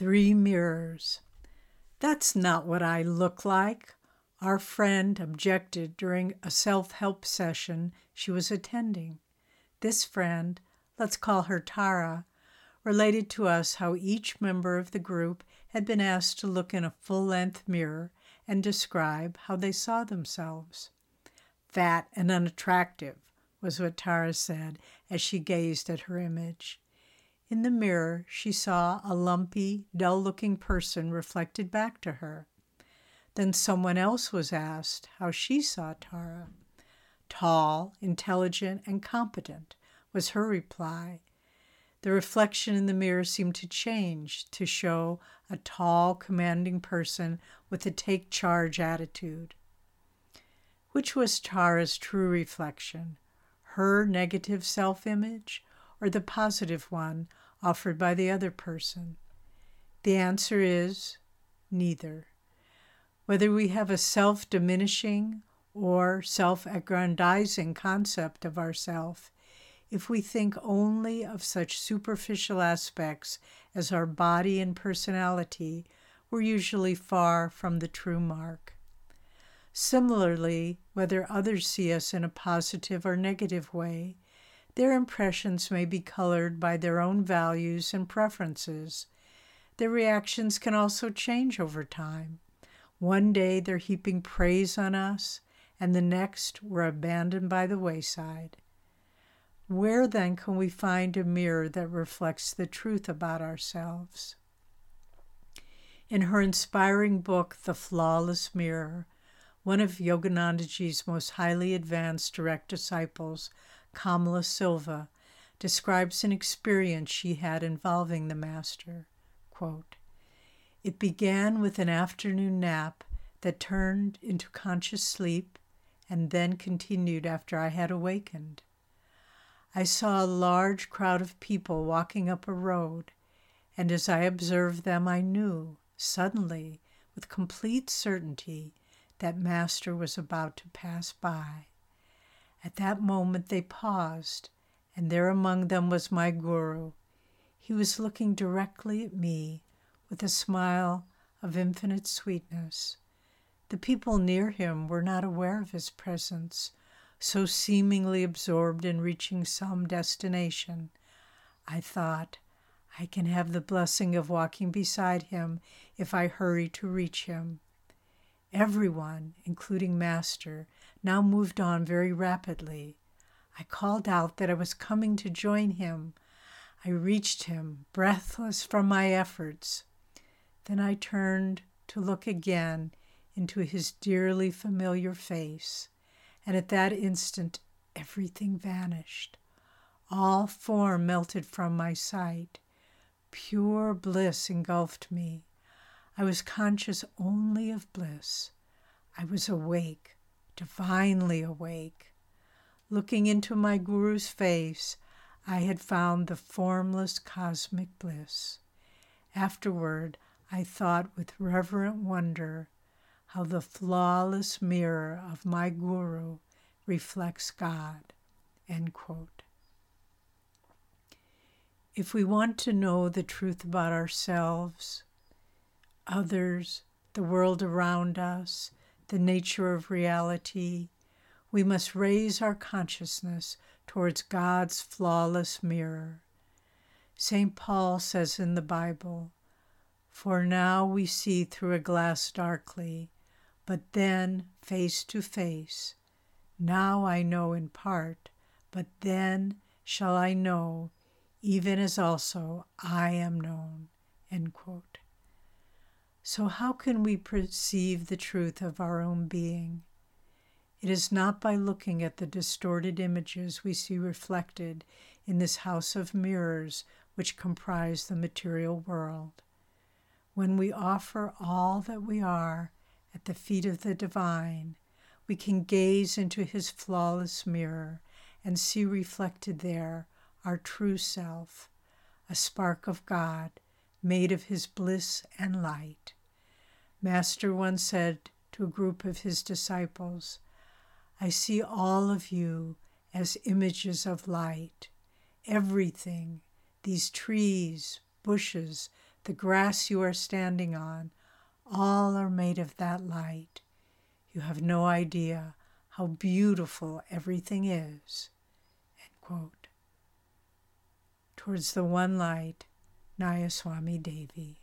Three mirrors. That's not what I look like, our friend objected during a self help session she was attending. This friend, let's call her Tara, related to us how each member of the group had been asked to look in a full length mirror and describe how they saw themselves. Fat and unattractive was what Tara said as she gazed at her image. In the mirror, she saw a lumpy, dull looking person reflected back to her. Then someone else was asked how she saw Tara. Tall, intelligent, and competent was her reply. The reflection in the mirror seemed to change to show a tall, commanding person with a take charge attitude. Which was Tara's true reflection? Her negative self image or the positive one offered by the other person? The answer is neither. Whether we have a self diminishing or self aggrandizing concept of ourself, if we think only of such superficial aspects as our body and personality, we're usually far from the true mark. Similarly, whether others see us in a positive or negative way, their impressions may be colored by their own values and preferences. Their reactions can also change over time. One day they're heaping praise on us, and the next we're abandoned by the wayside. Where then can we find a mirror that reflects the truth about ourselves? In her inspiring book, The Flawless Mirror, one of Yoganandaji's most highly advanced direct disciples, Kamala Silva, describes an experience she had involving the Master. Quote, it began with an afternoon nap that turned into conscious sleep and then continued after I had awakened. I saw a large crowd of people walking up a road, and as I observed them, I knew, suddenly, with complete certainty, that Master was about to pass by. At that moment they paused, and there among them was my Guru. He was looking directly at me with a smile of infinite sweetness. The people near him were not aware of his presence, so seemingly absorbed in reaching some destination. I thought, I can have the blessing of walking beside him if I hurry to reach him. Everyone, including Master, now moved on very rapidly. I called out that I was coming to join him. I reached him, breathless from my efforts. Then I turned to look again into his dearly familiar face, and at that instant everything vanished. All form melted from my sight. Pure bliss engulfed me. I was conscious only of bliss. I was awake, divinely awake. Looking into my Guru's face, I had found the formless cosmic bliss. Afterward, I thought with reverent wonder how the flawless mirror of my Guru reflects God. If we want to know the truth about ourselves, others, the world around us, the nature of reality, we must raise our consciousness towards God's flawless mirror. St. Paul says in the Bible, For now we see through a glass darkly, but then face to face. Now I know in part, but then shall I know, even as also I am known. So, how can we perceive the truth of our own being? It is not by looking at the distorted images we see reflected in this house of mirrors which comprise the material world. When we offer all that we are at the feet of the divine, we can gaze into his flawless mirror and see reflected there our true self, a spark of God made of his bliss and light. Master once said to a group of his disciples, I see all of you as images of light. Everything, these trees, bushes, the grass you are standing on, all are made of that light. You have no idea how beautiful everything is. Towards the One Light, Nayaswami Devi.